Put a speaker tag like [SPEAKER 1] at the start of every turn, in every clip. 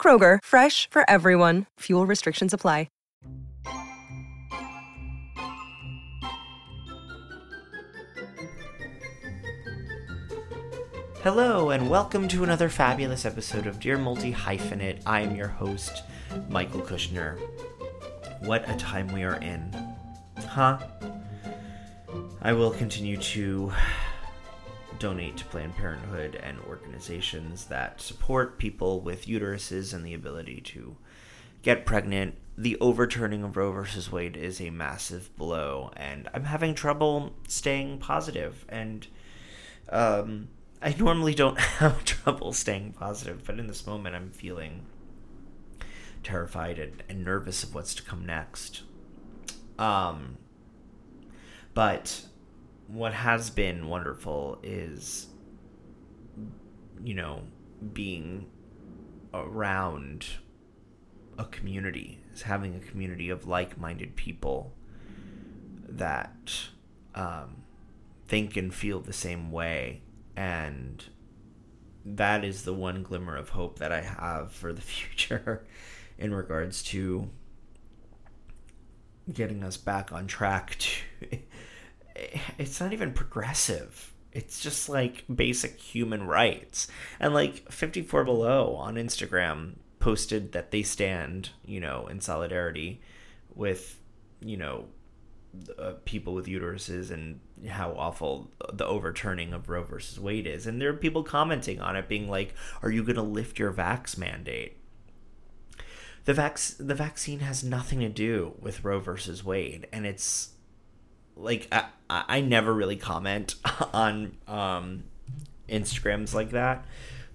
[SPEAKER 1] Kroger, fresh for everyone. Fuel restrictions apply.
[SPEAKER 2] Hello, and welcome to another fabulous episode of Dear Multi Hyphenate. I am your host, Michael Kushner. What a time we are in. Huh? I will continue to donate to Planned Parenthood and organizations that support people with uteruses and the ability to get pregnant. The overturning of Roe versus Wade is a massive blow, and I'm having trouble staying positive. And um, I normally don't have trouble staying positive, but in this moment, I'm feeling terrified and, and nervous of what's to come next. Um, but what has been wonderful is, you know, being around a community, is having a community of like-minded people that um, think and feel the same way. And that is the one glimmer of hope that I have for the future in regards to getting us back on track to it's not even progressive it's just like basic human rights and like 54 below on instagram posted that they stand you know in solidarity with you know uh, people with uteruses and how awful the overturning of Roe versus Wade is. And there are people commenting on it, being like, "Are you going to lift your vax mandate?" The vax the vaccine has nothing to do with Roe versus Wade, and it's like I, I never really comment on um, Instagrams like that.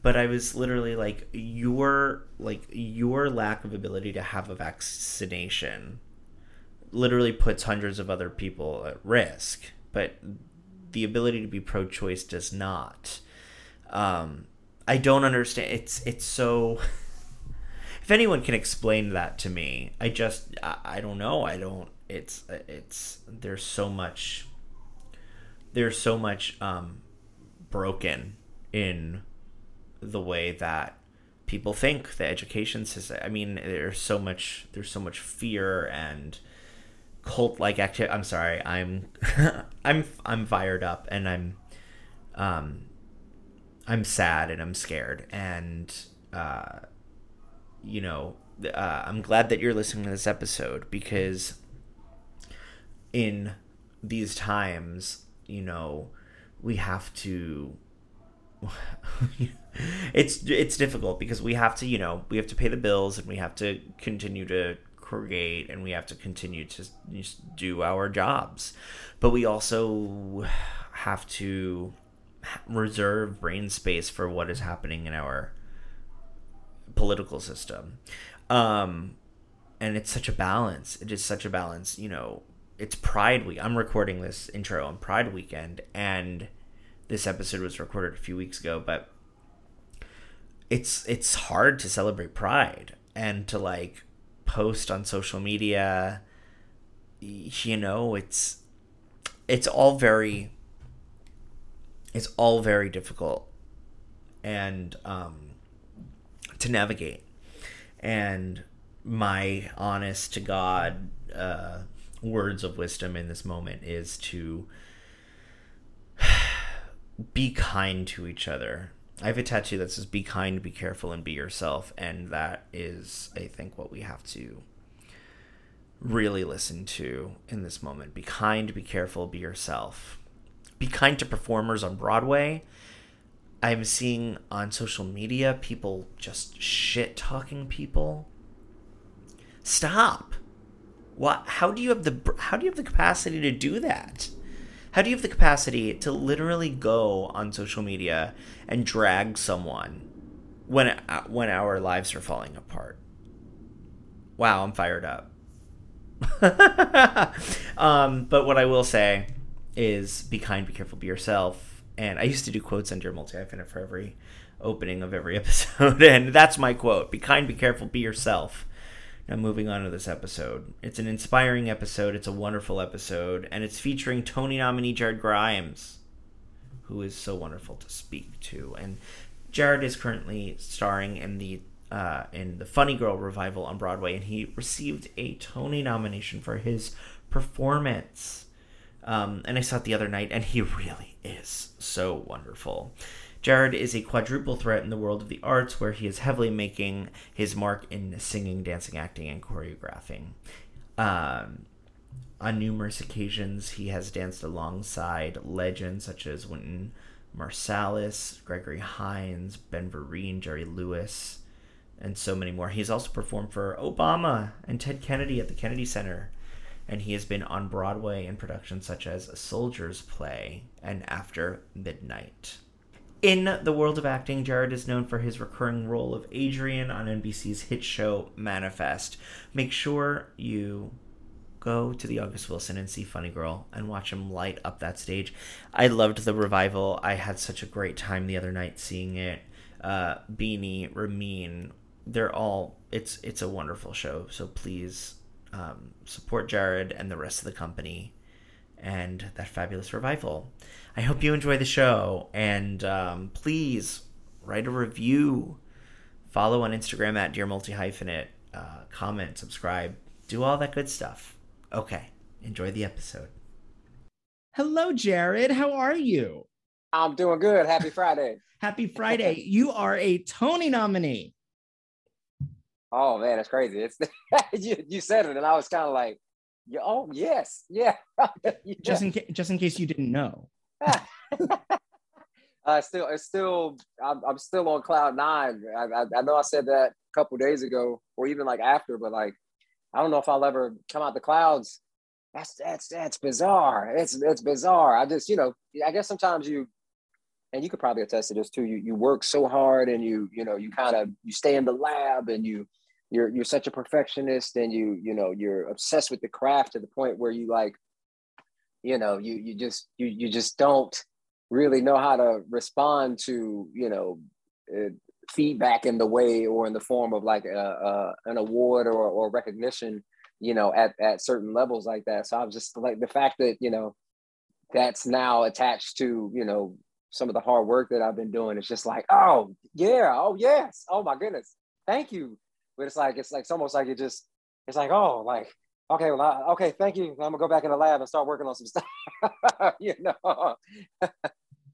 [SPEAKER 2] But I was literally like, your like your lack of ability to have a vaccination literally puts hundreds of other people at risk, but the ability to be pro-choice does not. Um, I don't understand. It's it's so. if anyone can explain that to me, I just I, I don't know. I don't. It's it's there's so much. There's so much um, broken in the way that people think the education system. I mean, there's so much. There's so much fear and cult like activity. I'm sorry. I'm I'm I'm fired up and I'm um I'm sad and I'm scared and uh you know uh, I'm glad that you're listening to this episode because in these times, you know, we have to it's it's difficult because we have to, you know, we have to pay the bills and we have to continue to create and we have to continue to do our jobs. But we also have to reserve brain space for what is happening in our political system. Um, and it's such a balance. It is such a balance. You know, it's Pride Week. I'm recording this intro on Pride Weekend, and this episode was recorded a few weeks ago, but it's it's hard to celebrate Pride and to like post on social media you know it's it's all very it's all very difficult and um to navigate and my honest to god uh words of wisdom in this moment is to be kind to each other I have a tattoo that says "Be kind, be careful, and be yourself," and that is, I think, what we have to really listen to in this moment. Be kind, be careful, be yourself. Be kind to performers on Broadway. I'm seeing on social media people just shit talking people. Stop. What? How do you have the how do you have the capacity to do that? How do you have the capacity to literally go on social media and drag someone
[SPEAKER 3] when uh, when our lives are falling apart. Wow, I'm fired up. um, but what I will say is be kind, be careful, be yourself. And I used to do quotes under multi hyphenate for every opening of every episode, and that's my quote: "Be kind, be careful, be yourself." Now, moving on to this episode, it's an inspiring episode. It's a wonderful episode, and it's featuring Tony nominee Jared Grimes, who is so wonderful to speak to. And Jared is currently starring in the uh, in the Funny Girl revival on Broadway, and he received a Tony nomination for his performance. Um, and I saw it the other night, and he really is so wonderful. Jared is a quadruple threat in the world of the arts, where he is heavily making his mark in singing, dancing, acting, and choreographing. Um, on numerous occasions, he has danced alongside legends such as Wynton Marsalis, Gregory Hines, Ben Vereen, Jerry Lewis, and so many more. He's also performed for Obama and Ted Kennedy at the Kennedy Center, and he has been on Broadway in productions such as A Soldier's Play and After Midnight. In the world of acting, Jared is known for his recurring role of Adrian on NBC's hit show Manifest. Make sure you go to the August Wilson and see Funny Girl and watch him light up that stage. I loved the revival. I had such a great time the other night seeing it. Uh, Beanie, Ramin, they're all it's it's a wonderful show. So please um, support Jared and the rest of the company and that fabulous revival. I hope you enjoy the show and um, please write a review. Follow on Instagram at Dear Multi Hyphenate. Uh, comment, subscribe, do all that good stuff. Okay, enjoy the episode.
[SPEAKER 2] Hello, Jared. How are you?
[SPEAKER 4] I'm doing good. Happy Friday.
[SPEAKER 2] Happy Friday. you are a Tony nominee.
[SPEAKER 4] Oh man, that's crazy. It's you, you said it, and I was kind of like, oh yes, yeah.
[SPEAKER 2] yeah. Just in case, just in case you didn't know.
[SPEAKER 4] uh, still, it's still, I'm, I'm still on cloud nine. I, I, I know I said that a couple days ago, or even like after, but like, I don't know if I'll ever come out the clouds. That's that's that's bizarre. It's it's bizarre. I just, you know, I guess sometimes you and you could probably attest to this too. You you work so hard and you, you know, you kind of you stay in the lab and you you're you're such a perfectionist and you you know you're obsessed with the craft to the point where you like you know you you just you you just don't really know how to respond to you know uh, feedback in the way or in the form of like a, an award or, or recognition you know at, at certain levels like that. So i was just like the fact that you know that's now attached to you know some of the hard work that i've been doing it's just like oh yeah oh yes oh my goodness thank you but it's like it's like it's almost like it just it's like oh like okay well I, okay thank you. I'm gonna go back in the lab and start working on some stuff you know?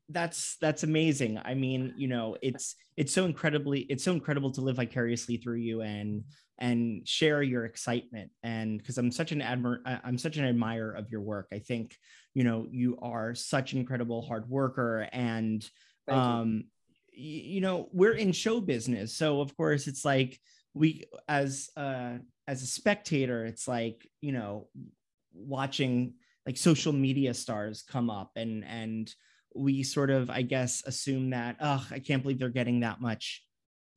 [SPEAKER 2] That's that's amazing. I mean you know it's it's so incredibly it's so incredible to live vicariously through you and and share your excitement. And because i'm such an admir i'm such an admirer of your work. I think you know you are such an incredible hard worker and um you. you know we're in show business. So of course it's like we as uh as a spectator it's like you know watching like social media stars come up and and we sort of i guess assume that oh i can't believe they're getting that much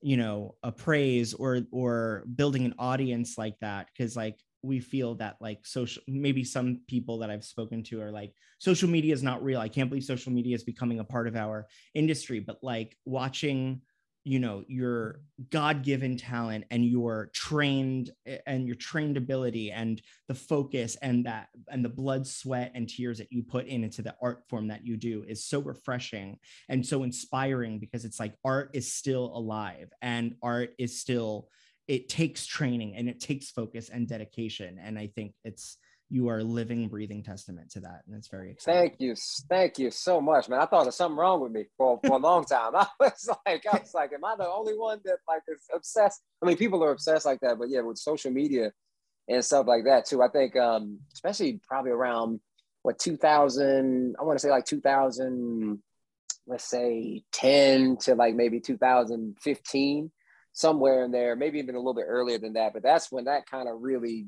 [SPEAKER 2] you know a praise or or building an audience like that because like we feel that like social maybe some people that i've spoken to are like social media is not real. I can't believe social media is becoming a part of our industry. But like watching you know your god-given talent and your trained eh, and your trained ability and the focus and that and the blood sweat and tears that you put in into the art form that you do is so refreshing and so inspiring because it's like art is still alive and art is still it takes training and it takes focus and dedication. And i think it's you are a living, breathing testament to that. And it's very exciting.
[SPEAKER 4] Thank you. Thank you so much, man. I thought there's something wrong with me for, for a long time. I was like, I was like, am I the only one that like is obsessed? I mean, people are obsessed like that, but yeah, with social media and stuff like that too. I think, um, especially probably around what 2000, I want to say like 2000, let's say 10 to like maybe 2015, somewhere in there, maybe even a little bit earlier than that. But that's when that kind of really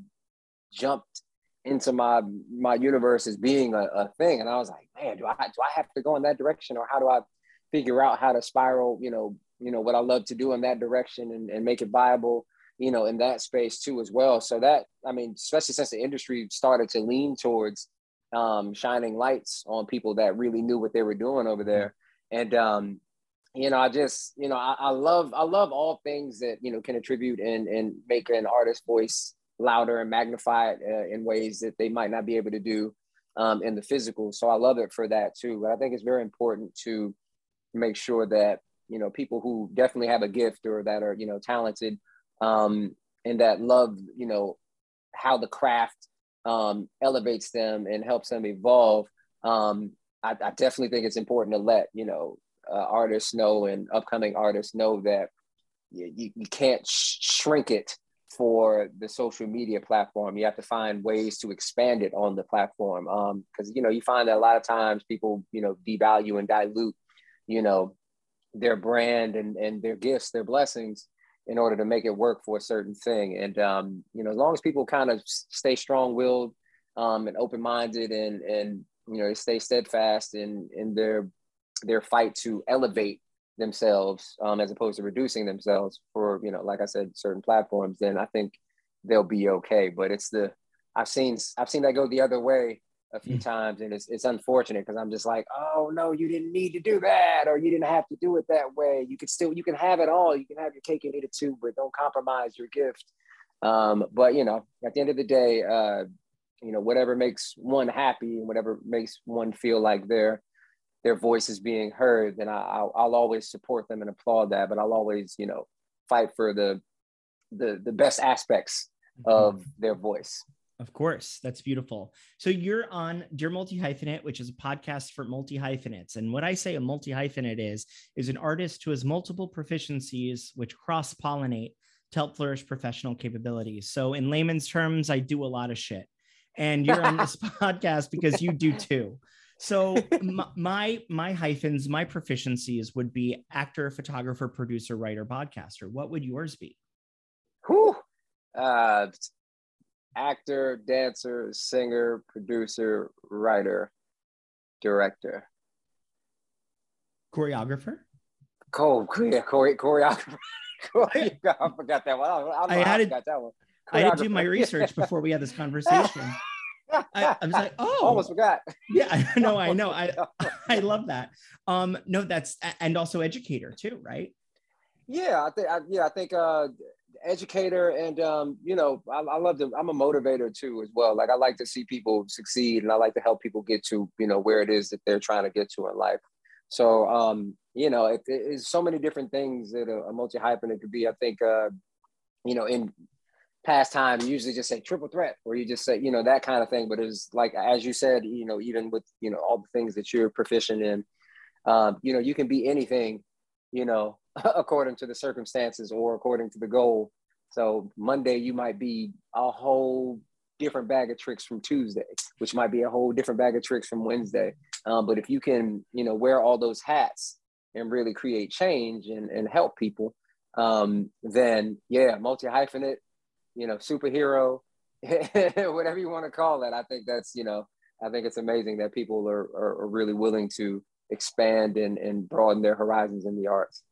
[SPEAKER 4] jumped into my my universe as being a, a thing and i was like man do i do i have to go in that direction or how do i figure out how to spiral you know you know, what I love to do in that direction and, and make it viable, you know, in that space too as well. So that, I mean, especially since the industry started to lean towards um, shining lights on people that really knew what they were doing over there. And, um, you know, I just, you know, I, I love, I love all things that, you know, can attribute and, and make an artist voice louder and magnify it uh, in ways that they might not be able to do um, in the physical. So I love it for that too. But I think it's very important to make sure that, you know, people who definitely have a gift or that are, you know, talented um, and that love, you know, how the craft um, elevates them and helps them evolve. Um, I, I, definitely think it's important to let you know uh, artists know and upcoming artists know that you, you can't sh- shrink it for the social media platform. You have to find ways to expand it on the platform. Because um, you know you find that a lot of times people you know devalue and dilute you know their brand and and their gifts, their blessings in order to make it work for a certain thing. And um, you know, as long as people kind of stay strong-willed um, and open-minded, and and you know, stay steadfast in in their their fight to elevate themselves um, as opposed to reducing themselves for you know, like I said, certain platforms, then I think they'll be okay. But it's the I've seen I've seen that go the other way a few mm. times and it's, it's unfortunate because i'm just like oh no you didn't need to do that or you didn't have to do it that way you could still you can have it all you can have your cake and eat it too but don't compromise your gift um, but you know at the end of the day uh, you know whatever makes one happy and whatever makes one feel like their their voice is being heard then I, I'll, I'll always support them and applaud that but i'll always you know fight for the the the best aspects of their voice
[SPEAKER 2] of course. That's beautiful. So you're on Dear Multi Hyphenate, which is a podcast for multi hyphenates. And what I say a multi hyphenate is, is an artist who has multiple proficiencies which cross pollinate to help flourish professional capabilities. So in layman's terms, I do a lot of shit. And you're on this podcast because you do too. So my, my hyphens, my proficiencies would be actor, photographer, producer, writer, podcaster. What would yours be?
[SPEAKER 4] Whew. Uh, actor, dancer, singer, producer, writer, director,
[SPEAKER 2] choreographer.
[SPEAKER 4] Cool, yeah, chore- choreographer. I forgot that one. I, I,
[SPEAKER 2] I had to, that one. I had to do my research before we had this conversation. I, I, was like, oh,
[SPEAKER 4] almost forgot.
[SPEAKER 2] Yeah, I know, I know. I I love that. Um, no, that's and also educator too, right?
[SPEAKER 4] Yeah, I think. I, yeah, I think. Uh, educator and um, you know I, I, love to i'm a motivator too as well like i like to see people succeed and i like to help people get to you know where it is that they're trying to get to in life so um, you know it, it's so many different things that a, a multi hyphen it could be i think uh, you know in past time usually just say triple threat or you just say you know that kind of thing but it's like as you said you know even with you know all the things that you're proficient in um, you know you can be anything you know according to the circumstances or according to the goal. So Monday you might be a whole different bag of tricks from Tuesday, which might be a whole different bag of tricks from Wednesday. Um, but if you can, you know, wear all those hats and really create change and, and help people, um, then yeah, multi hyphenate, you know, superhero, whatever you want to call it. I think that's, you know, I think it's amazing that people are, are, are really willing to expand and, and broaden their horizons in the arts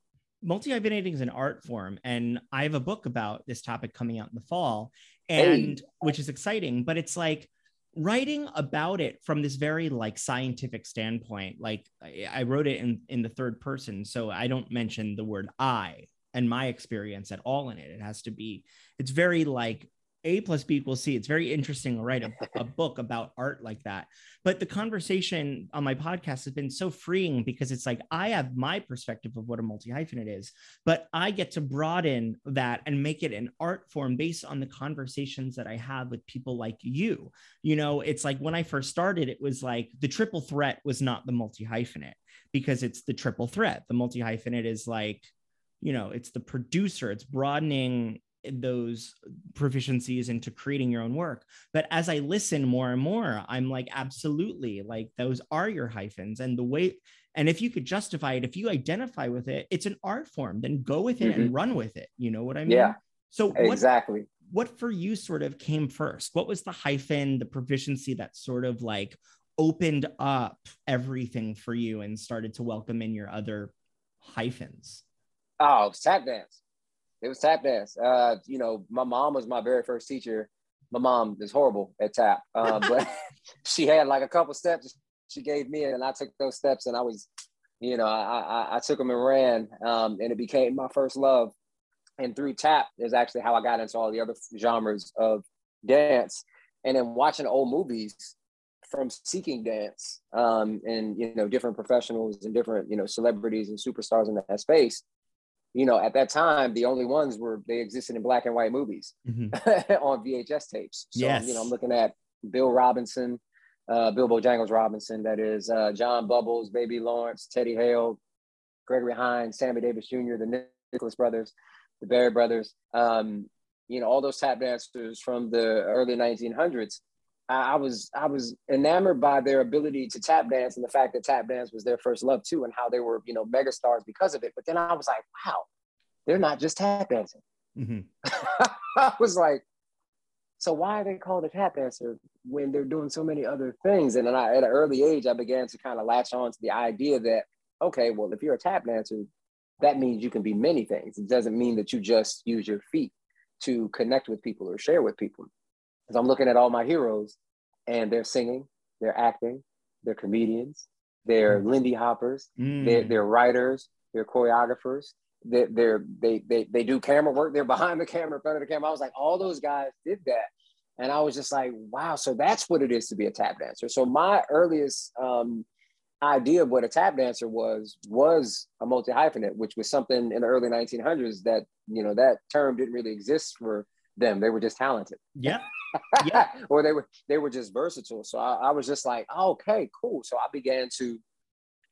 [SPEAKER 2] multi-hyphenating is an art form and i have a book about this topic coming out in the fall and hey. which is exciting but it's like writing about it from this very like scientific standpoint like i wrote it in in the third person so i don't mention the word i and my experience at all in it it has to be it's very like a plus B equals C. It's very interesting to write a, a, book about art like that. But the conversation on my podcast has been so freeing because it's like I have my perspective of what a multi hyphenate is, but I get to broaden that and make it an art form based on the conversations that I have with people like you. You know, it's like when I first started, it was like the triple threat was not the multi hyphenate because it's the triple threat. The multi hyphenate is like, you know, it's the producer, it's broadening those proficiencies into creating your own work. But as I listen more and more, I'm like, absolutely, like those are your hyphens. And the way, and if you could justify it, if you identify with it, it's an art form, then go with it mm-hmm. and run with it. You know what I mean?
[SPEAKER 4] Yeah.
[SPEAKER 2] So
[SPEAKER 4] what, exactly.
[SPEAKER 2] What for you sort of came first? What was the hyphen, the proficiency that sort of like opened up everything for you and started to welcome in your other hyphens?
[SPEAKER 4] Oh, it was tap dance. It was tap dance. Uh, you know, my mom was my very first teacher. My mom is horrible at tap, uh, but she had like a couple steps she gave me, and I took those steps, and I was, you know, I I, I took them and ran, um, and it became my first love. And through tap is actually how I got into all the other genres of dance, and then watching old movies from seeking dance um, and you know different professionals and different you know celebrities and superstars in that space you know at that time the only ones were they existed in black and white movies mm-hmm. on vhs tapes so yes. you know i'm looking at bill robinson uh, Bill Bojangles robinson that is uh, john bubbles baby lawrence teddy hale gregory hines sammy davis jr the nicholas brothers the Berry brothers um, you know all those tap dancers from the early 1900s I was I was enamored by their ability to tap dance and the fact that tap dance was their first love too, and how they were you know megastars because of it. But then I was like, wow, they're not just tap dancing. Mm-hmm. I was like, so why are they called a tap dancer when they're doing so many other things? And then I, at an early age, I began to kind of latch on to the idea that okay, well, if you're a tap dancer, that means you can be many things. It doesn't mean that you just use your feet to connect with people or share with people. Because I'm looking at all my heroes and they're singing, they're acting, they're comedians, they're mm. Lindy Hoppers, mm. they're, they're writers, they're choreographers, they're, they're, they, they, they do camera work, they're behind the camera, in front of the camera. I was like, all those guys did that. And I was just like, wow, so that's what it is to be a tap dancer. So my earliest um, idea of what a tap dancer was was a multi hyphenate, which was something in the early 1900s that you know that term didn't really exist for them. They were just talented.
[SPEAKER 2] Yeah. yeah.
[SPEAKER 4] or they were they were just versatile. So I, I was just like, oh, okay, cool. So I began to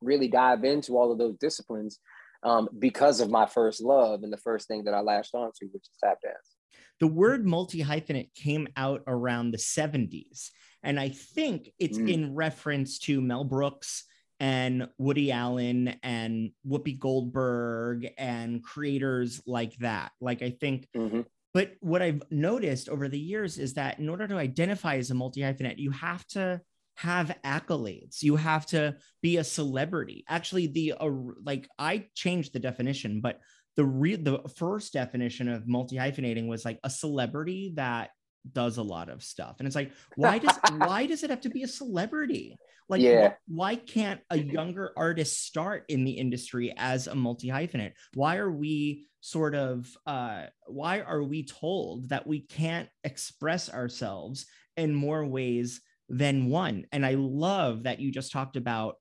[SPEAKER 4] really dive into all of those disciplines um, because of my first love and the first thing that I latched onto, which is tap dance.
[SPEAKER 2] The word multi hyphenate came out around the 70s. And I think it's mm. in reference to Mel Brooks and Woody Allen and Whoopi Goldberg and creators like that. Like, I think mm-hmm. But what I've noticed over the years is that in order to identify as a multi hyphenate, you have to have accolades. You have to be a celebrity. Actually, the uh, like I changed the definition, but the real the first definition of multi hyphenating was like a celebrity that does a lot of stuff. And it's like, why does why does it have to be a celebrity? Like, yeah. wh- why can't a younger artist start in the industry as a multi hyphenate? Why are we sort of uh, why are we told that we can't express ourselves in more ways than one and i love that you just talked about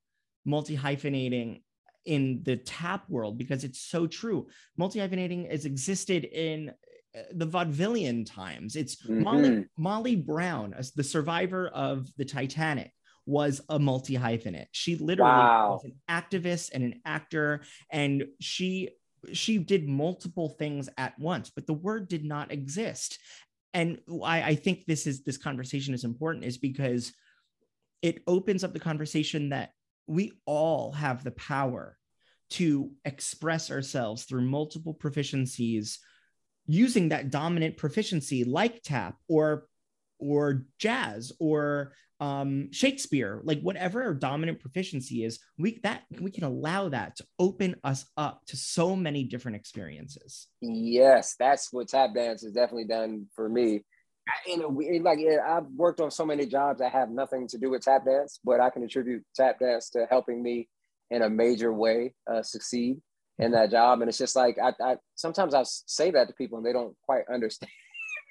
[SPEAKER 2] multi hyphenating in the tap world because it's so true multi hyphenating has existed in the vaudevillian times it's mm-hmm. molly molly brown as the survivor of the titanic was a multi hyphenate. She literally wow. was an activist and an actor, and she she did multiple things at once, but the word did not exist. And I, I think this is this conversation is important is because it opens up the conversation that we all have the power to express ourselves through multiple proficiencies using that dominant proficiency like tap or or jazz or um, Shakespeare, like whatever our dominant proficiency is, we that we can allow that to open us up to so many different experiences.
[SPEAKER 4] Yes, that's what tap dance has definitely done for me. You know, like I've worked on so many jobs that have nothing to do with tap dance, but I can attribute tap dance to helping me in a major way uh, succeed in that job. And it's just like I, I sometimes I say that to people and they don't quite understand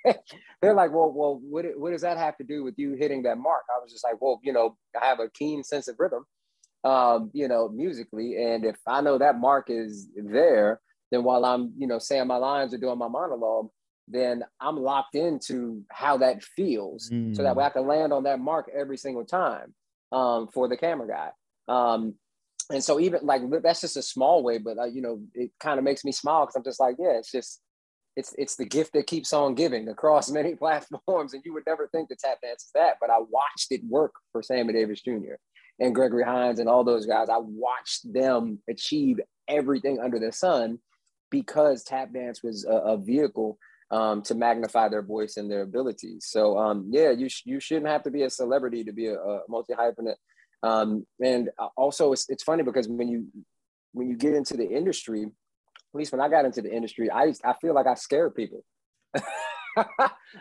[SPEAKER 4] they're like, well, well, what, what does that have to do with you hitting that mark? I was just like, well, you know, I have a keen sense of rhythm, um, you know, musically. And if I know that mark is there, then while I'm, you know, saying my lines or doing my monologue, then I'm locked into how that feels mm. so that way I can land on that mark every single time um, for the camera guy. Um, and so even like that's just a small way, but uh, you know, it kind of makes me smile because I'm just like, yeah, it's just it's it's the gift that keeps on giving across many platforms, and you would never think the tap dance is that. But I watched it work for Sammy Davis Jr. and Gregory Hines and all those guys. I watched them achieve everything under the sun because tap dance was a, a vehicle um, to magnify their voice and their abilities. So um, yeah, you sh- you shouldn't have to be a celebrity to be a, a multi hyphenate. Um, and also, it's, it's funny because when you when you get into the industry, at least when I got into the industry, I I feel like I scared people.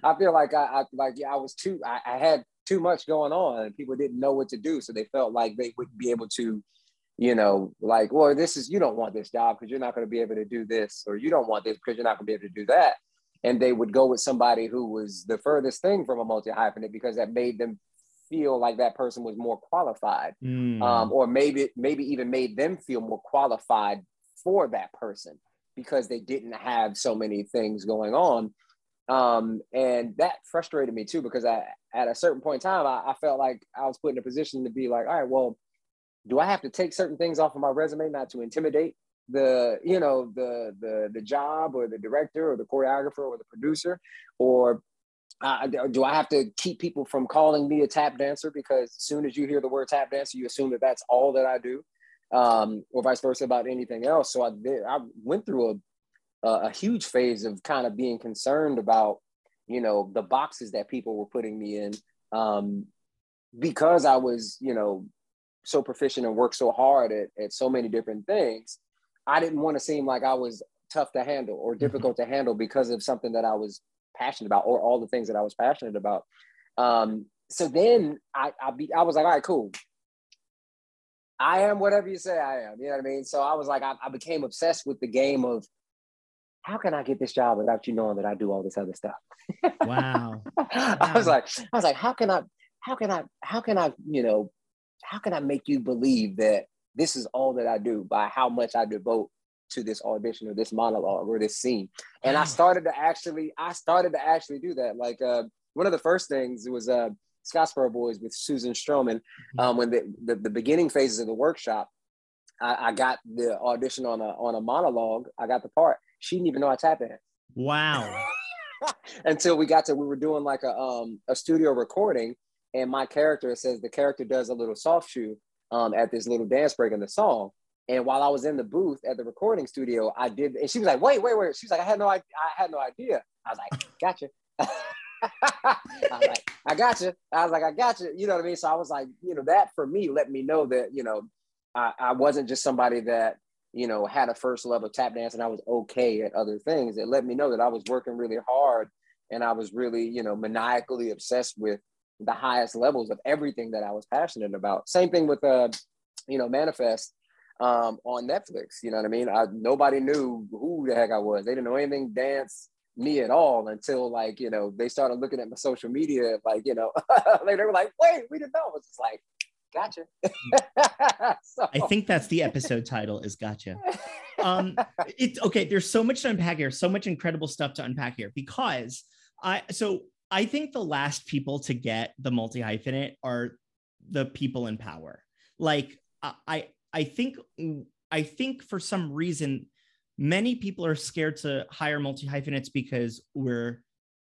[SPEAKER 4] I feel like I, I like yeah, I was too I, I, had too much going on and people didn't know what to do. So they felt like they wouldn't be able to, you know, like, well, this is you don't want this job because you're not going to be able to do this, or you don't want this because you're not going to be able to do that. And they would go with somebody who was the furthest thing from a multi hyphenate because that made them feel like that person was more qualified, mm. um, or maybe maybe even made them feel more qualified for that person because they didn't have so many things going on. Um, and that frustrated me too because I, at a certain point in time, I, I felt like I was put in a position to be like, all right, well, do I have to take certain things off of my resume not to intimidate the you know the the the job or the director or the choreographer or the producer or uh, do I have to keep people from calling me a tap dancer because as soon as you hear the word tap dancer, you assume that that's all that I do, um, or vice versa about anything else. So I I went through a, a huge phase of kind of being concerned about, you know, the boxes that people were putting me in, um, because I was, you know, so proficient and worked so hard at, at so many different things. I didn't want to seem like I was tough to handle or mm-hmm. difficult to handle because of something that I was passionate about or all the things that I was passionate about. Um, so then I I, be, I was like, all right, cool. I am whatever you say I am. You know what I mean? So I was like, I, I became obsessed with the game of how can I get this job without you knowing that I do all this other stuff?
[SPEAKER 2] Wow.
[SPEAKER 4] I was like, I was like, how can I, how can I, how can I, you know, how can I make you believe that this is all that I do by how much I devote to this audition or this monologue or this scene. And I started to actually, I started to actually do that. Like uh, one of the first things was uh, Scottsboro Boys with Susan Stroman. Mm-hmm. Um, when the, the, the beginning phases of the workshop, I, I, got the audition on a on a monologue. I got the part. She didn't even know I tap in.
[SPEAKER 2] Wow.
[SPEAKER 4] Until we got to, we were doing like a um a studio recording, and my character says the character does a little soft shoe um at this little dance break in the song. And while I was in the booth at the recording studio, I did, and she was like, "Wait, wait, wait." She was like, "I had no, I, I had no idea." I was like, "Gotcha." I was like, "I got you." I was like, "I got you." You know what I mean? So I was like, you know, that for me let me know that you know, I, I wasn't just somebody that you know had a first love of tap dance and I was okay at other things. It let me know that I was working really hard and I was really you know maniacally obsessed with the highest levels of everything that I was passionate about. Same thing with uh, you know, manifest um, on Netflix. You know what I mean? I, nobody knew who the heck I was. They didn't know anything dance me at all until like you know they started looking at my social media. Like you know, they were like, "Wait, we didn't know." It's just like, "Gotcha."
[SPEAKER 2] so. I think that's the episode title is "Gotcha." Um, it's okay. There's so much to unpack here. So much incredible stuff to unpack here because I so I think the last people to get the multi hyphenate are the people in power. Like I I think I think for some reason many people are scared to hire multi hyphenates because we're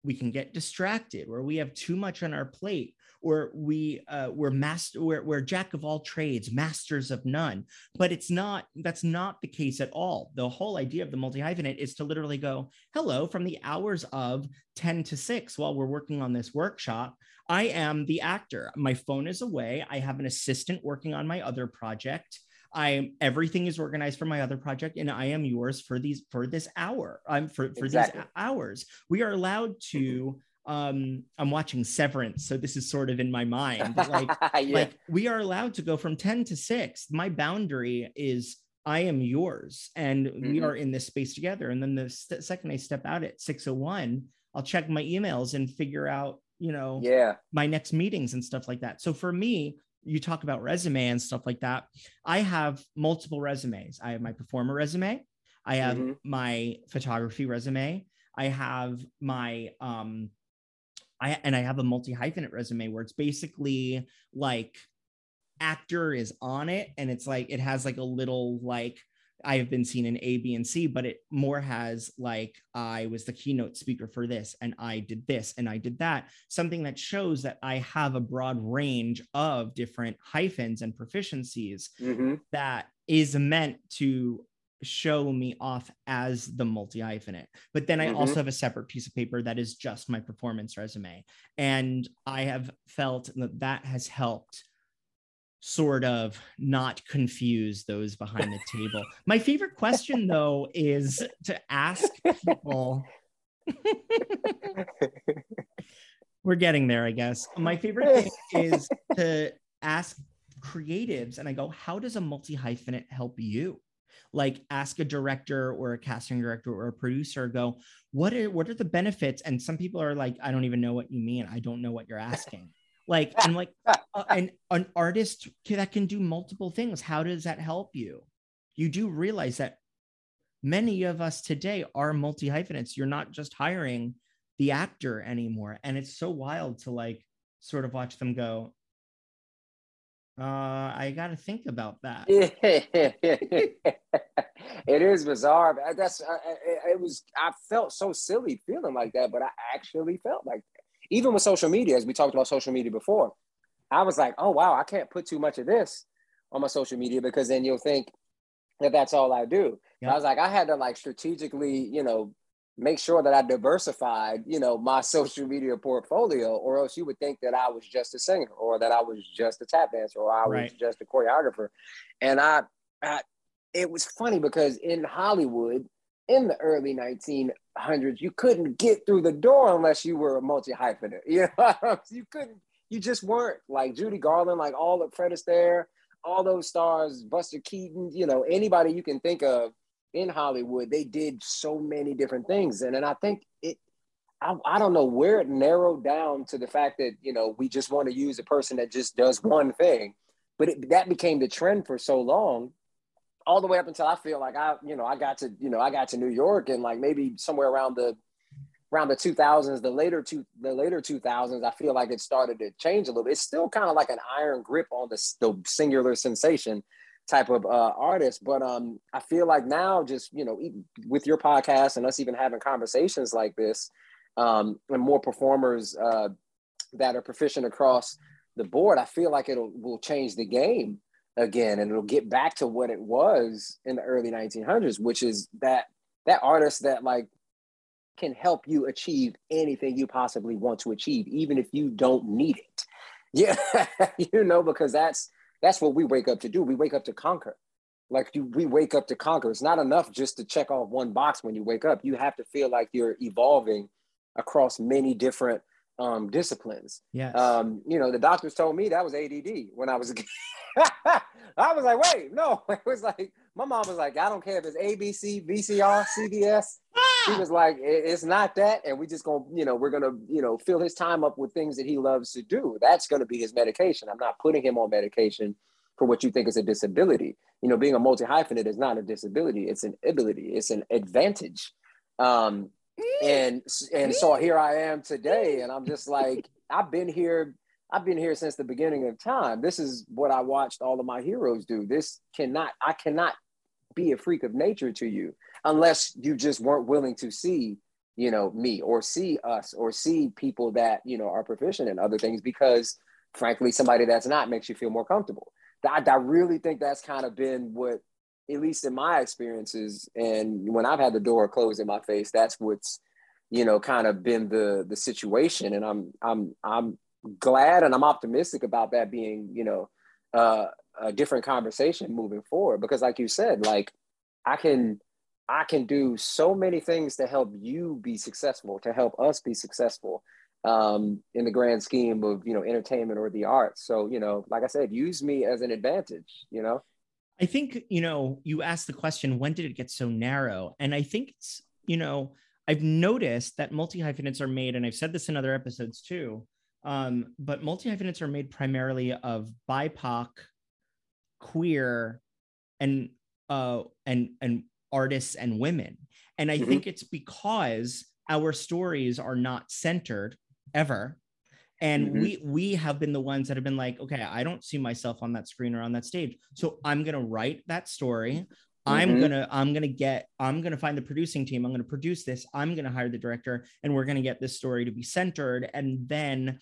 [SPEAKER 2] we can get distracted or we have too much on our plate or we uh, we're master we're, we're jack of all trades masters of none. But it's not that's not the case at all. The whole idea of the multi hyphenate is to literally go hello from the hours of 10 to 6 while we're working on this workshop i am the actor. My phone is away. I have an assistant working on my other project I am everything is organized for my other project, and I am yours for these for this hour. I'm for for exactly. these hours. We are allowed to. Um, I'm watching Severance, so this is sort of in my mind. Like, yeah. like we are allowed to go from ten to six. My boundary is I am yours, and mm-hmm. we are in this space together. And then the st- second I step out at six oh one, I'll check my emails and figure out, you know,
[SPEAKER 4] yeah,
[SPEAKER 2] my next meetings and stuff like that. So for me, you talk about resume and stuff like that. I have multiple resumes. I have my performer resume. I have mm-hmm. my photography resume. I have my um I and I have a multi hyphenate resume where it's basically like actor is on it and it's like it has like a little like I have been seen in A, B, and C, but it more has like I was the keynote speaker for this, and I did this, and I did that. Something that shows that I have a broad range of different hyphens and proficiencies mm-hmm. that is meant to show me off as the multi hyphenate. But then I mm-hmm. also have a separate piece of paper that is just my performance resume. And I have felt that that has helped sort of not confuse those behind the table. My favorite question though is to ask people We're getting there, I guess. My favorite thing is to ask creatives and I go, "How does a multi hyphenate help you?" Like ask a director or a casting director or a producer go, "What are what are the benefits?" And some people are like, "I don't even know what you mean. I don't know what you're asking." Like i'm like uh, an, an artist that can do multiple things. How does that help you? You do realize that many of us today are multi hyphenates you're not just hiring the actor anymore. And it's so wild to like sort of watch them go uh i gotta think about that.
[SPEAKER 4] It is bizarre that's uh, it was i felt so silly feeling like that but i actually felt like even with social media, as we talked about social media before, I was like, oh, wow, I can't put too much of this on my social media because then you'll think that that's all I do. I was like, I had to like strategically, you know, make sure that I diversified, you know, my social media portfolio, or else you would think that I was just a singer or that I was just a tap dancer or I was just a choreographer. And I, I, it was funny because in Hollywood, in the early 1900s, you couldn't get through the door unless you were a multi hyphenate. You know, you couldn't. You just weren't like Judy Garland, like all of Fred Astaire, all those stars, Buster Keaton. You know, anybody you can think of in Hollywood, they did so many different things, and and I think it. I, I don't know where it narrowed down to the fact that you know we just want to use a person that just does one thing, but it, that became the trend for so long all the way up until I feel like I, you know, I got to, you know, I got to New York and like maybe somewhere around the around the 2000s, the later two, the later 2000s, I feel like it started to change a little bit. It's still kind of like an iron grip on the, the singular sensation type of uh, artist, but um, I feel like now, just you know, with your podcast and us even having conversations like this, um, and more performers uh, that are proficient across the board, I feel like it'll will change the game again and it'll get back to what it was in the early 1900s which is that that artist that like can help you achieve anything you possibly want to achieve even if you don't need it. Yeah you know because that's that's what we wake up to do. We wake up to conquer. Like you, we wake up to conquer. It's not enough just to check off one box when you wake up. You have to feel like you're evolving across many different um, disciplines.
[SPEAKER 2] Yeah.
[SPEAKER 4] Um, you know, the doctors told me that was ADD when I was a kid. I was like, wait, no. It was like, my mom was like, I don't care if it's ABC, VCR, CBS. She was like, it's not that. And we just gonna, you know, we're gonna, you know, fill his time up with things that he loves to do. That's gonna be his medication. I'm not putting him on medication for what you think is a disability. You know, being a multi hyphenate is not a disability, it's an ability, it's an advantage. Um, Mm. and and so mm. here I am today, and I'm just mm. like, I've been here I've been here since the beginning of time. This is what I watched all of my heroes do. This cannot, I cannot be a freak of nature to you unless you just weren't willing to see, you know, me or see us or see people that, you know, are proficient in other things because frankly, somebody that's not makes you feel more comfortable. I, I really think that's kind of been what, at least in my experiences, and when I've had the door closed in my face, that's what's, you know, kind of been the the situation. And I'm I'm I'm glad and I'm optimistic about that being, you know, uh, a different conversation moving forward. Because, like you said, like I can, I can do so many things to help you be successful, to help us be successful um, in the grand scheme of, you know, entertainment or the arts. So, you know, like I said, use me as an advantage. You know.
[SPEAKER 2] I think you know you asked the question when did it get so narrow, and I think it's you know I've noticed that multi hyphenates are made, and I've said this in other episodes too um, but multi hyphenates are made primarily of BIPOC, queer, and uh, and and artists and women. And I mm-hmm. think it's because our stories are not centered ever and mm-hmm. we we have been the ones that have been like okay i don't see myself on that screen or on that stage so i'm going to write that story i'm mm-hmm. gonna i'm gonna get i'm gonna find the producing team i'm gonna produce this i'm gonna hire the director and we're gonna get this story to be centered and then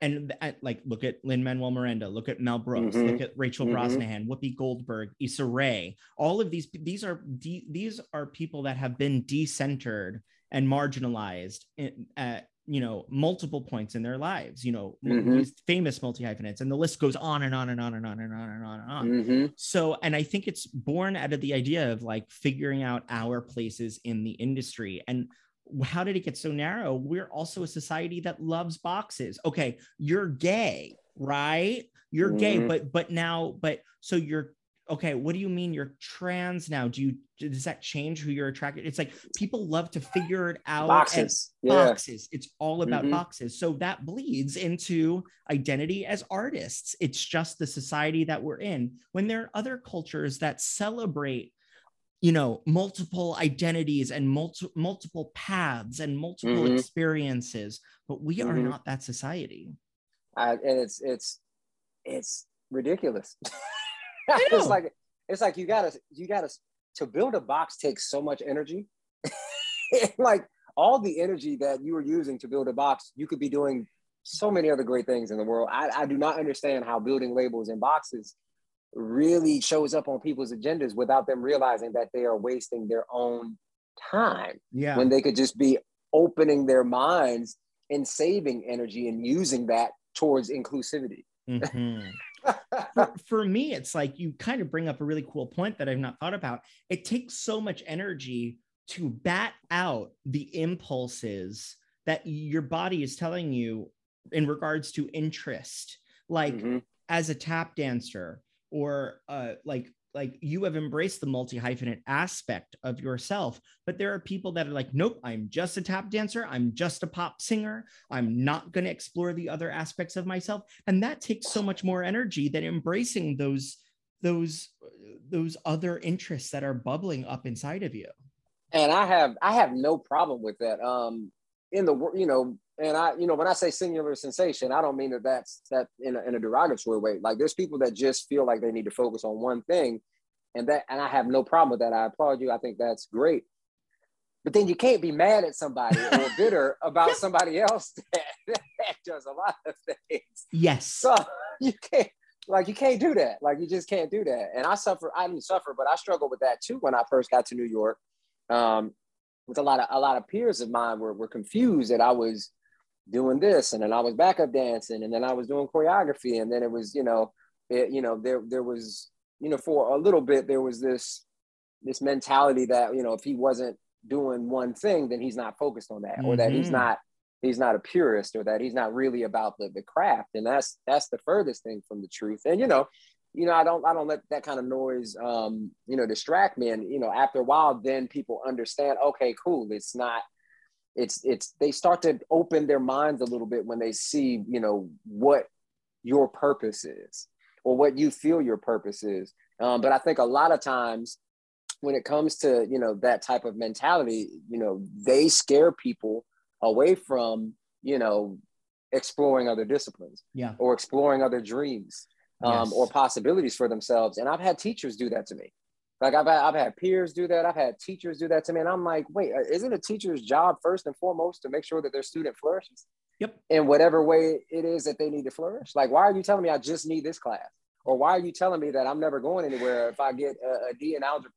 [SPEAKER 2] and like look at Lin Manuel Miranda, look at Mel Brooks, mm-hmm. look at Rachel mm-hmm. Brosnahan, Whoopi Goldberg, Issa Rae. All of these these are de- these are people that have been decentered and marginalized in, uh, you know multiple points in their lives you know m-
[SPEAKER 4] Mhm.
[SPEAKER 2] these famous multi hyphenates and the list goes on and on and on and on and on and on and on.
[SPEAKER 4] Hmm
[SPEAKER 2] so and i think it's born out of the idea of like figuring out our places in the industry. And how did it get so narrow? We're also a society that loves boxes. Okay you're gay right? You're gay
[SPEAKER 4] Mhm.
[SPEAKER 2] but but now but so you're okay what do you mean you're trans now do you does that change who you're attracted it's like people love to figure it out
[SPEAKER 4] Boxes. Yeah.
[SPEAKER 2] boxes. It's all about
[SPEAKER 4] Mhm.
[SPEAKER 2] boxes. So that bleeds into identity as artists. It's just the society that we're in. When there are other cultures that celebrate, you know, multiple identities and multi- multiple paths and multiple
[SPEAKER 4] Mhm.
[SPEAKER 2] experiences, but we are
[SPEAKER 4] Mhm.
[SPEAKER 2] not that society.
[SPEAKER 4] I, and it's it's it's ridiculous. It's like it's like you gotta you gotta to build a box takes so much energy. like all the energy that you were using to build a box, you could be doing so many other great things in the world. I, I do not understand how building labels and boxes really shows up on people's agendas without them realizing that they are wasting their own time
[SPEAKER 2] Yeah.
[SPEAKER 4] when they could just be opening their minds and saving energy and using that towards inclusivity.
[SPEAKER 2] Mhm. For, for me, it's like you kind of bring up a really cool point that I've not thought about. It takes so much energy to bat out the impulses that your body is telling you in regards to interest. Like
[SPEAKER 4] Mhm.
[SPEAKER 2] as a tap dancer, or uh, like like you have embraced the multi hyphenate aspect of yourself, but there are people that are like, nope, I'm just a tap dancer. I'm just a pop singer. I'm not going to explore the other aspects of myself, and that takes so much more energy than embracing those those those other interests that are bubbling up inside of you.
[SPEAKER 4] and I have I have no problem with that. Um, in the you know, and I you know when I say singular sensation, I don't mean that that's that in a, in a derogatory way. Like there's people that just feel like they need to focus on one thing, and that and I have no problem with that. I applaud you. I think that's great. But then you can't be mad at somebody or bitter about somebody else that, that does a lot of things.
[SPEAKER 2] Yes.
[SPEAKER 4] So you can't like you can't do that. Like you just can't do that. And I suffer, I didn't suffer, but I struggled with that too when I first got to New York. Um, with a lot of a lot of peers of mine were, were confused that I was doing this and then I was backup dancing and then I was doing choreography. And then it was, you know, it, you know, there there was, you know, for a little bit there was this this mentality that, you know, if he wasn't doing one thing, then he's not focused on that, or that he's
[SPEAKER 2] Mhm.
[SPEAKER 4] not he's not a purist or that he's not really about the, the craft. And that's that's the furthest thing from the truth. And you know you know i don't i don't let that kind of noise um you know distract me. And you know after a while then people understand okay cool it's not it's it's they start to open their minds a little bit when they see you know what your purpose is or what you feel your purpose is. Um, but i think a lot of times when it comes to you know that type of mentality you know they scare people away from you know exploring other disciplines
[SPEAKER 2] Yeah.
[SPEAKER 4] or exploring other dreams um,
[SPEAKER 2] Yes.
[SPEAKER 4] or possibilities for themselves and i've had teachers do that to me like I've had, I've had peers do that i've had teachers do that to me and i'm like wait uh, isn't a teacher's job first and foremost to make sure that their student flourishes
[SPEAKER 2] Yep.
[SPEAKER 4] in whatever way it is that they need to flourish like why are you telling me i just need this class or why are you telling me that i'm never going anywhere if i get a, a d in algebra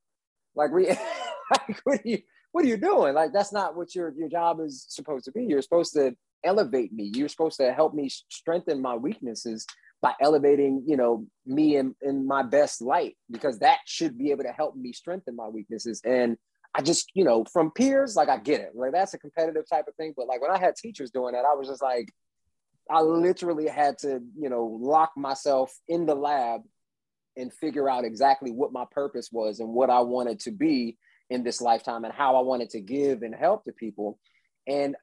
[SPEAKER 4] like, we, like what are you what are you doing? Like that's not what your your job is supposed to be. You're supposed to elevate me. You're supposed to help me strengthen my weaknesses by elevating, you know, me in, in my best light, because that should be able to help me strengthen my weaknesses. And I just, you know, from peers, like I get it. Like that's a competitive type of thing. But like when I had teachers doing that, I was just like, I literally had to, you know, lock myself in the lab and figure out exactly what my purpose was and what I wanted to be in this lifetime and how I wanted to give and help to people. And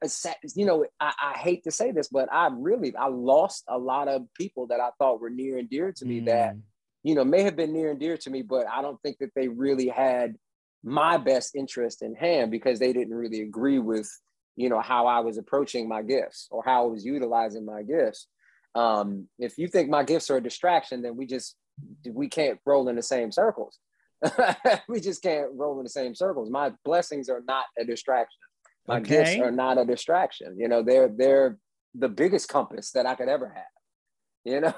[SPEAKER 4] you know, I, I hate to say this, but I really I lost a lot of people that I thought were near and dear to me that
[SPEAKER 2] Mm.
[SPEAKER 4] you know may have been near and dear to me, but I don't think that they really had my best interest in hand because they didn't really agree with you know how I was approaching my gifts or how I was utilizing my gifts. Um, if you think my gifts are a distraction, then we just we can't roll in the same circles. we just can't roll in the same circles. My blessings are not a distraction. My gifts are not a distraction. You know, they're they're the biggest compass that I could ever have. You know,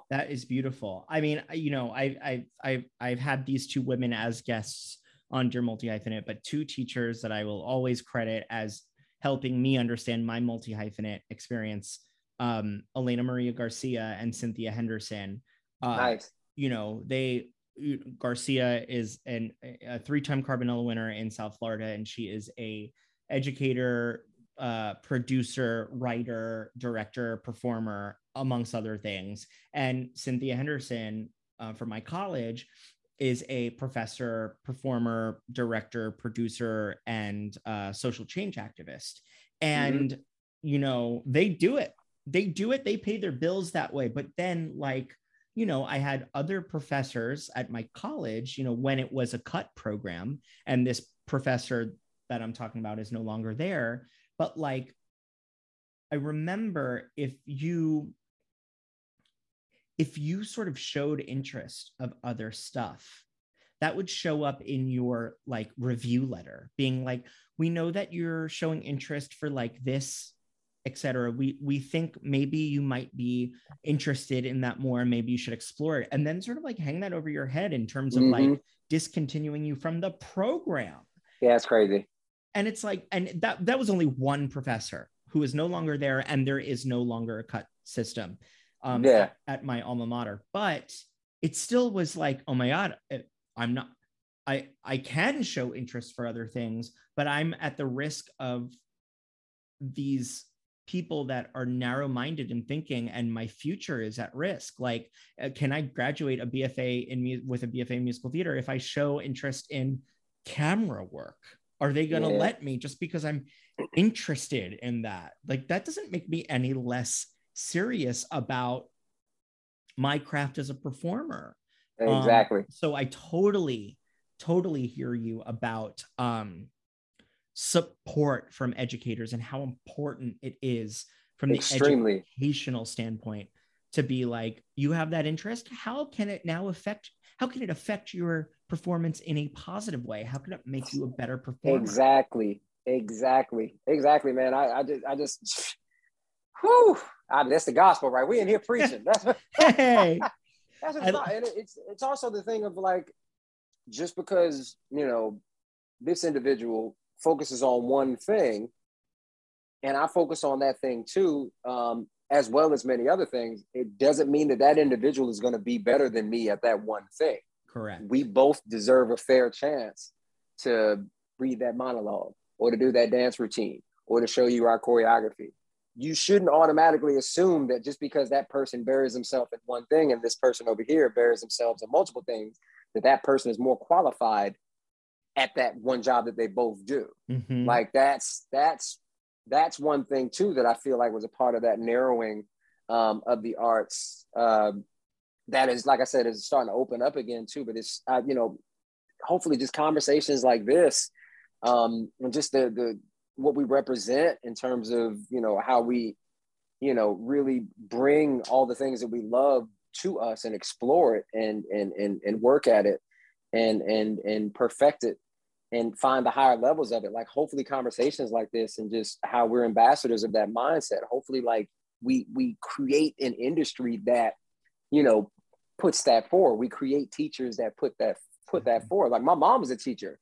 [SPEAKER 2] That is beautiful. I mean, you know, I, I, I've, I've had these two women as guests on Dear Multi Hyphenate, but two teachers that I will always credit as helping me understand my multi hyphenate experience. Um, Elena Maria Garcia and Cynthia Henderson. Uh,
[SPEAKER 4] nice.
[SPEAKER 2] You know, they Garcia is an, a three-time Carbonell winner in South Florida, and she is a educator, uh, producer, writer, director, performer, amongst other things. And Cynthia Henderson uh, from my college is a professor, performer, director, producer, and uh, social change activist. And mm-hmm. you know, they do it. They do it. They pay their bills that way. But then, like you know, I had other professors at my college, you know, when it was a cut program, and this professor that I'm talking about is no longer there. But like, I remember if you if you sort of showed interest of other stuff that would show up in your like review letter being like we know that you're showing interest for like this etc we we think maybe you might be interested in that more maybe you should explore it and then sort of like hang that over your head in terms of mm-hmm. like discontinuing you from the program
[SPEAKER 4] yeah it's crazy
[SPEAKER 2] and it's like and that that was only one professor who is no longer there and there is no longer a cut system um yeah. at, at my alma mater. But it still was like oh my god eh, i'm not i i can show interest for other things but i'm at the risk of these people that are narrow minded in thinking and my future is at risk. Like uh, can i graduate a bfa in mu- with a bfa in musical theater if i show interest in camera work are they going to yeah. let me just because i'm interested in that like that doesn't make me any less serious about my craft as a performer
[SPEAKER 4] exactly um,
[SPEAKER 2] so i totally totally hear you about um support from educators and how important it is from the Extremely. educational standpoint to be like you have that interest how can it now affect how can it affect your performance in a positive way? How can it make you a better performer?
[SPEAKER 4] Exactly. Exactly. Exactly man. I, I just i just whew, I, that's the gospel right? We in here preaching. That's hey. That's I, and it's it's also the thing of like just because you know this individual focuses on one thing and I focus on that thing too, um, as well as many other things, it doesn't mean that that individual is going to be better than me at that one thing.
[SPEAKER 2] Correct.
[SPEAKER 4] We both deserve a fair chance to read that monologue or to do that dance routine or to show you our choreography. You shouldn't automatically assume that just because that person buries himself in one thing and this person over here buries themselves in multiple things, that that person is more qualified at that one job that they both do. Mm-hmm. Like that's that's that's one thing too that I feel like was a part of that narrowing um, of the arts. Uh, that is, like I said, is starting to open up again too. But it's you know, hopefully just conversations like this, um, and just the the what we represent in terms of you know how we, you know, really bring all the things that we love to us and explore it and and and and work at it and and and perfect it and find the higher levels of it like hopefully conversations like this and just how we're ambassadors of that mindset hopefully like we we create an industry that you know puts that forward we create teachers that put that put that mm-hmm. forward like my mom was a teacher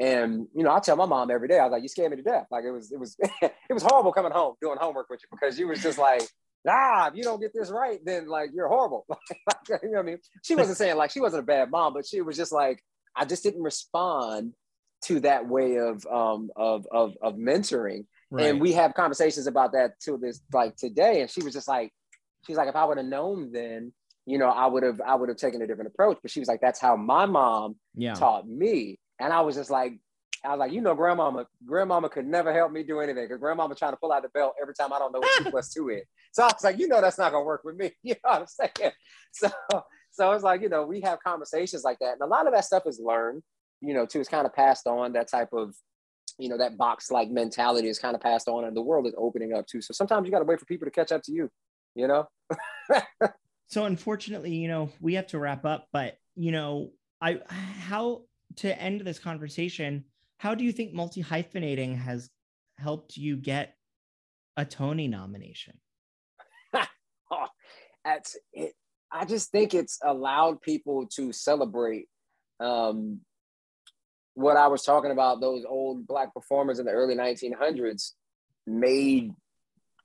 [SPEAKER 4] and you know i tell my mom every day i was like you scared me to death like it was it was it was horrible coming home doing homework with you because you was just like nah, if you don't get this right, then like you're horrible. you know what I mean? She wasn't saying like she wasn't a bad mom, but she was just like, I just didn't respond to that way of um, of, of of mentoring. Right. And we have conversations about that to this like today. And she was just like, she's like, if I would have known then, you know, I would have I would have taken a different approach. But she was like, that's how my mom yeah. taught me. And I was just like, I was like, you know, grandmama, grandmama could never help me do anything because grandmama trying to pull out the belt every time I don't know what two plus two is. So I was like, you know, that's not gonna work with me. You know what I'm saying? So so it's like, you know, we have conversations like that. And a lot of that stuff is learned you know, too, It's kind of passed on. That type of, you know, that box like mentality is kind of passed on, and the world is opening up too. So sometimes you got to wait for people to catch up to you, you know.
[SPEAKER 2] So unfortunately, you know, we have to wrap up. But you know, I how to end this conversation. How do you think multi hyphenating has helped you get a Tony nomination?
[SPEAKER 4] oh, that's it. I just think it's allowed people to celebrate um, what I was talking about, those old black performers in the early 1900s, made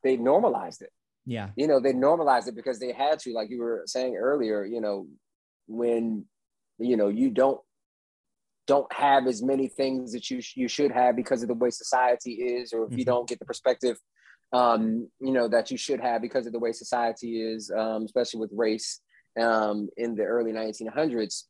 [SPEAKER 4] they normalized it.
[SPEAKER 2] Yeah.
[SPEAKER 4] You know, they normalized it because they had to, like you were saying earlier, you know, when you know you don't don't have as many things that you sh- you should have because of the way society is or if mm-hmm. you don't get the perspective um, you know that you should have because of the way society is um, especially with race um, in the early 1900s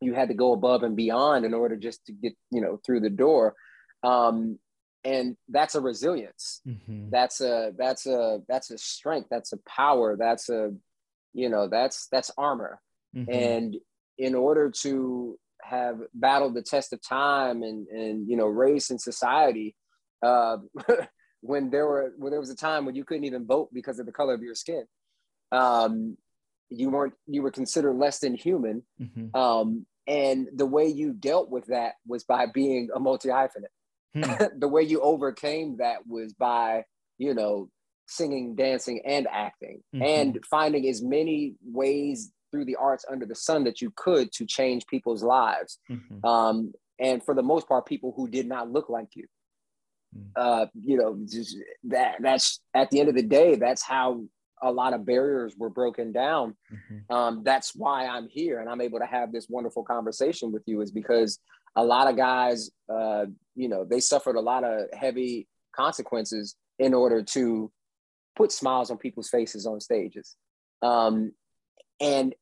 [SPEAKER 4] you had to go above and beyond in order just to get you know through the door um, and that's a resilience mm-hmm. that's a that's a that's a strength that's a power that's a you know that's that's armor mm-hmm. and in order to have battled the test of time and and you know race and society uh, when there were when there was a time when you couldn't even vote because of the color of your skin um, you weren't you were considered less than human mm-hmm. um, and the way you dealt with that was by being a multi hyphenate hmm. the way you overcame that was by you know singing dancing and acting mm-hmm. and finding as many ways through the arts under the sun that you could to change people's lives. Mm-hmm. Um, and for the most part, people who did not look like you. Mm. Uh, you know, just that that's at the end of the day, that's how a lot of barriers were broken down. Mm-hmm. Um, that's why I'm here and I'm able to have this wonderful conversation with you is because a lot of guys, uh, you know, they suffered a lot of heavy consequences in order to put smiles on people's faces on stages. Um, and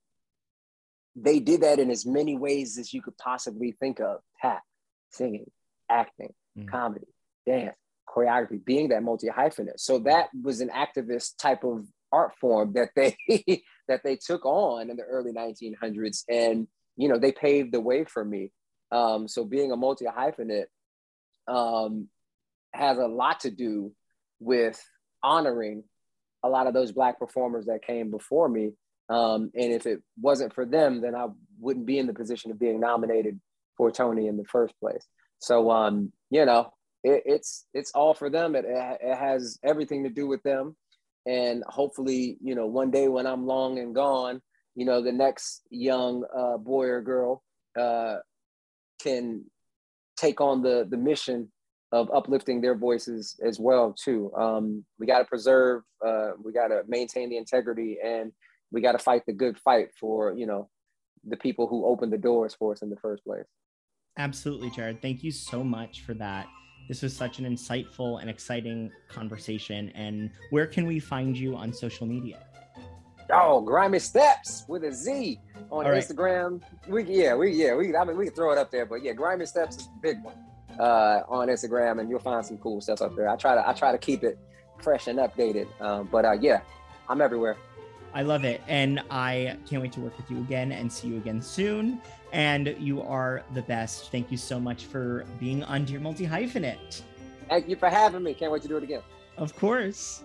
[SPEAKER 4] they did that in as many ways as you could possibly think of tap, singing, acting, mm-hmm. comedy, dance, choreography, being that multi hyphenate. So that was an activist type of art form that they that they took on in the early 1900s, and you know they paved the way for me. Um, so being a multi hyphenate um, has a lot to do with honoring a lot of those black performers that came before me um, and if it wasn't for them, then I wouldn't be in the position of being nominated for Tony in the first place. So, um, you know, it, it's it's all for them. It, it has everything to do with them. And hopefully, you know, one day when I'm long and gone, you know, the next young uh, boy or girl uh, can take on the the mission of uplifting their voices as well too. Um, we got to preserve, uh, we got to maintain the integrity and we got to fight the good fight for you know the people who opened the doors for us in the first place.
[SPEAKER 2] Absolutely jared. Thank you so much for that. This was such an insightful and exciting conversation and where can we find you on social media
[SPEAKER 4] Oh, grimy steps with a Z on right. Instagram. We yeah, we yeah, we I mean we can throw it up there, but yeah, grimy steps is a big one uh, on Instagram, and you'll find some cool stuff up there. I try to I try to keep it fresh and updated, um, but uh, yeah, I'm everywhere.
[SPEAKER 2] I love it. And I can't wait to work with you again and see you again soon. And you are the best. Thank you so much for being on Dear Multi Hyphenate.
[SPEAKER 4] Thank you for having me. Can't wait to do it again.
[SPEAKER 2] Of course.